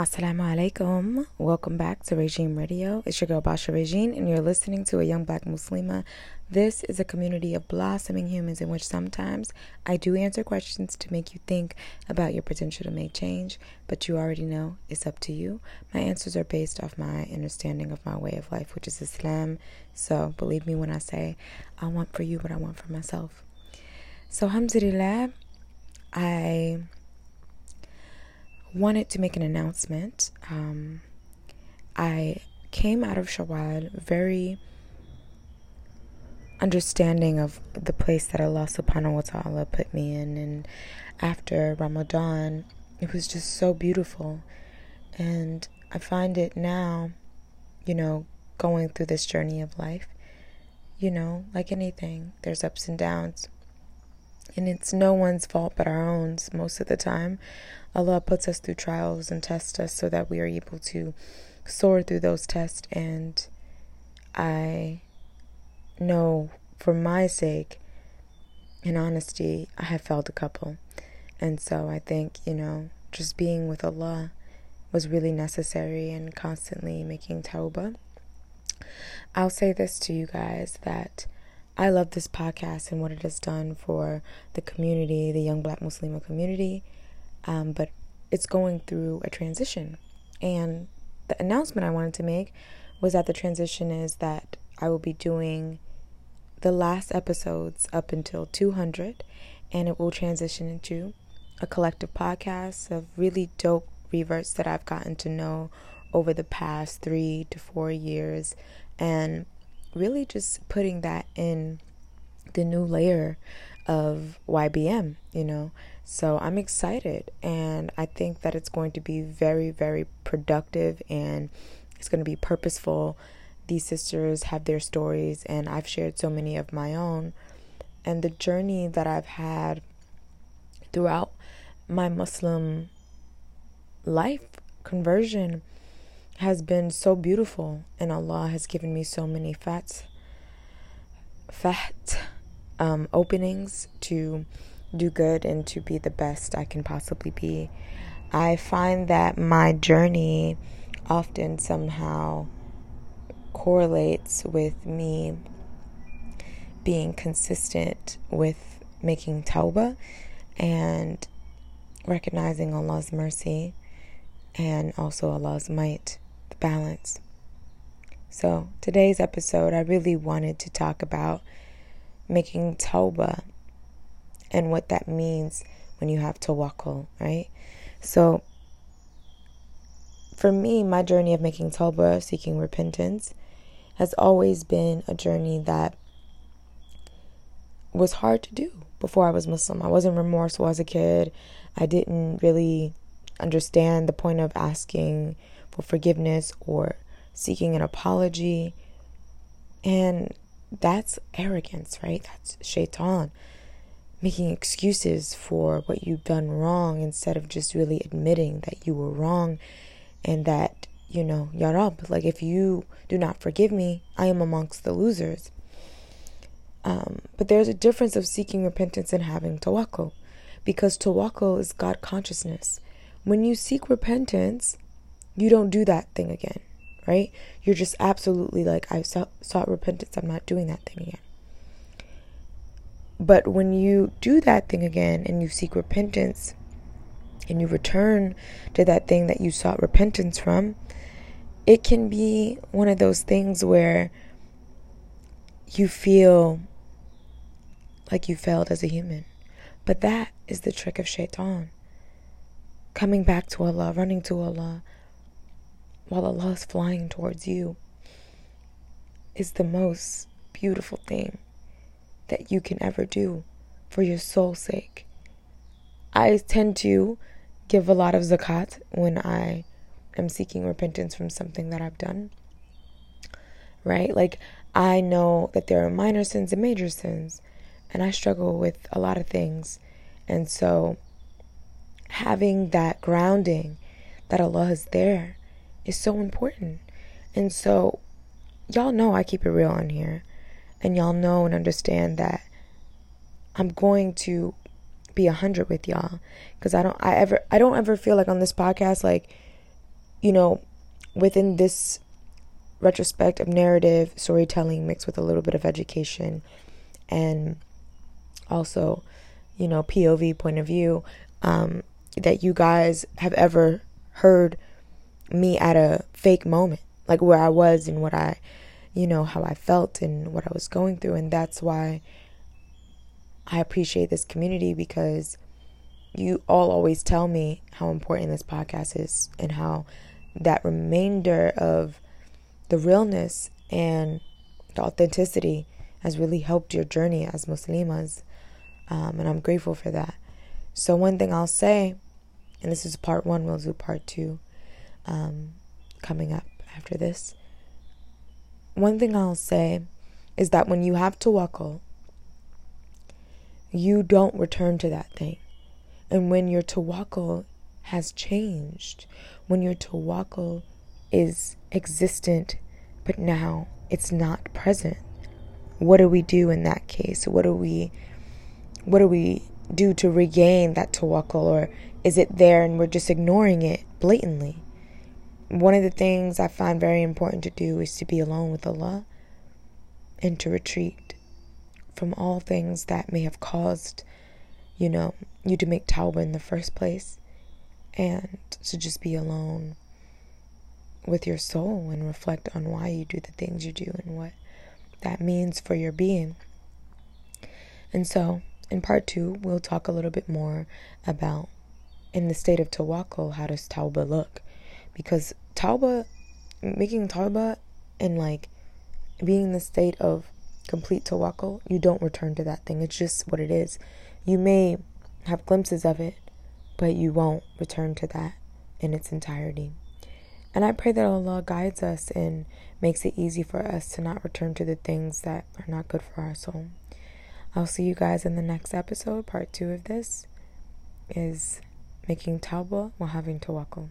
Assalamu alaikum. Welcome back to Regime Radio. It's your girl Basha Regine, and you're listening to a young black Muslima. This is a community of blossoming humans in which sometimes I do answer questions to make you think about your potential to make change, but you already know it's up to you. My answers are based off my understanding of my way of life, which is Islam. So believe me when I say I want for you what I want for myself. So, alhamdulillah, I wanted to make an announcement. Um, I came out of Shawwal very understanding of the place that Allah subhanahu wa ta'ala put me in. And after Ramadan, it was just so beautiful. And I find it now, you know, going through this journey of life, you know, like anything, there's ups and downs. And it's no one's fault but our own most of the time. Allah puts us through trials and tests us so that we are able to soar through those tests. And I know for my sake, in honesty, I have failed a couple. And so I think, you know, just being with Allah was really necessary and constantly making tawbah. I'll say this to you guys that I love this podcast and what it has done for the community, the young black Muslim community um, but it's going through a transition. And the announcement I wanted to make was that the transition is that I will be doing the last episodes up until 200, and it will transition into a collective podcast of really dope reverts that I've gotten to know over the past three to four years, and really just putting that in the new layer of YBM, you know. So I'm excited and I think that it's going to be very, very productive and it's going to be purposeful. These sisters have their stories and I've shared so many of my own. And the journey that I've had throughout my Muslim life conversion has been so beautiful and Allah has given me so many fat fat um, openings to do good and to be the best I can possibly be. I find that my journey often somehow correlates with me being consistent with making tawbah and recognizing Allah's mercy and also Allah's might, balance. So, today's episode, I really wanted to talk about making tawbah and what that means when you have to tawakkul, right? So, for me, my journey of making tawbah, seeking repentance, has always been a journey that was hard to do before I was Muslim. I wasn't remorseful as a kid. I didn't really understand the point of asking for forgiveness or seeking an apology. And that's arrogance, right? That's shaitan making excuses for what you've done wrong instead of just really admitting that you were wrong and that, you know, Yarab, like if you do not forgive me, I am amongst the losers. Um, but there's a difference of seeking repentance and having tawakkul because tawakkul is God consciousness. When you seek repentance, you don't do that thing again, right? You're just absolutely like, I sought, sought repentance, I'm not doing that thing again. But when you do that thing again and you seek repentance and you return to that thing that you sought repentance from, it can be one of those things where you feel like you failed as a human. But that is the trick of shaitan. Coming back to Allah, running to Allah, while Allah is flying towards you, is the most beautiful thing that you can ever do for your soul's sake. I tend to give a lot of zakat when I am seeking repentance from something that I've done. Right? Like, I know that there are minor sins and major sins, and I struggle with a lot of things. And so, having that grounding that Allah is there is so important. And so, y'all know I keep it real on here and y'all know and understand that I'm going to be a hundred with y'all because I don't I ever I don't ever feel like on this podcast like you know, within this retrospective narrative storytelling mixed with a little bit of education and also, you know, POV point of view, um, that you guys have ever heard me at a fake moment, like where I was and what I, you know, how I felt and what I was going through. And that's why I appreciate this community because you all always tell me how important this podcast is and how that remainder of the realness and the authenticity has really helped your journey as Muslimas. Um, and I'm grateful for that. So, one thing I'll say, and this is part one, we'll do part two um, coming up after this. One thing I'll say is that when you have tawakkul, you don't return to that thing. And when your tawakkul has changed, when your tawakkul is existent, but now it's not present, what do we do in that case? What do we what do we do to regain that tawakkul or is it there and we're just ignoring it blatantly? One of the things I find very important to do is to be alone with Allah and to retreat from all things that may have caused, you know, you to make tawbah in the first place and to just be alone with your soul and reflect on why you do the things you do and what that means for your being. And so, in part two, we'll talk a little bit more about in the state of tawakkul, how does tawbah look? Because tawbah, making tawbah and like being in the state of complete tawakkul, you don't return to that thing. It's just what it is. You may have glimpses of it, but you won't return to that in its entirety. And I pray that Allah guides us and makes it easy for us to not return to the things that are not good for our soul. I'll see you guys in the next episode. Part two of this is making tawbah while having tawakkul.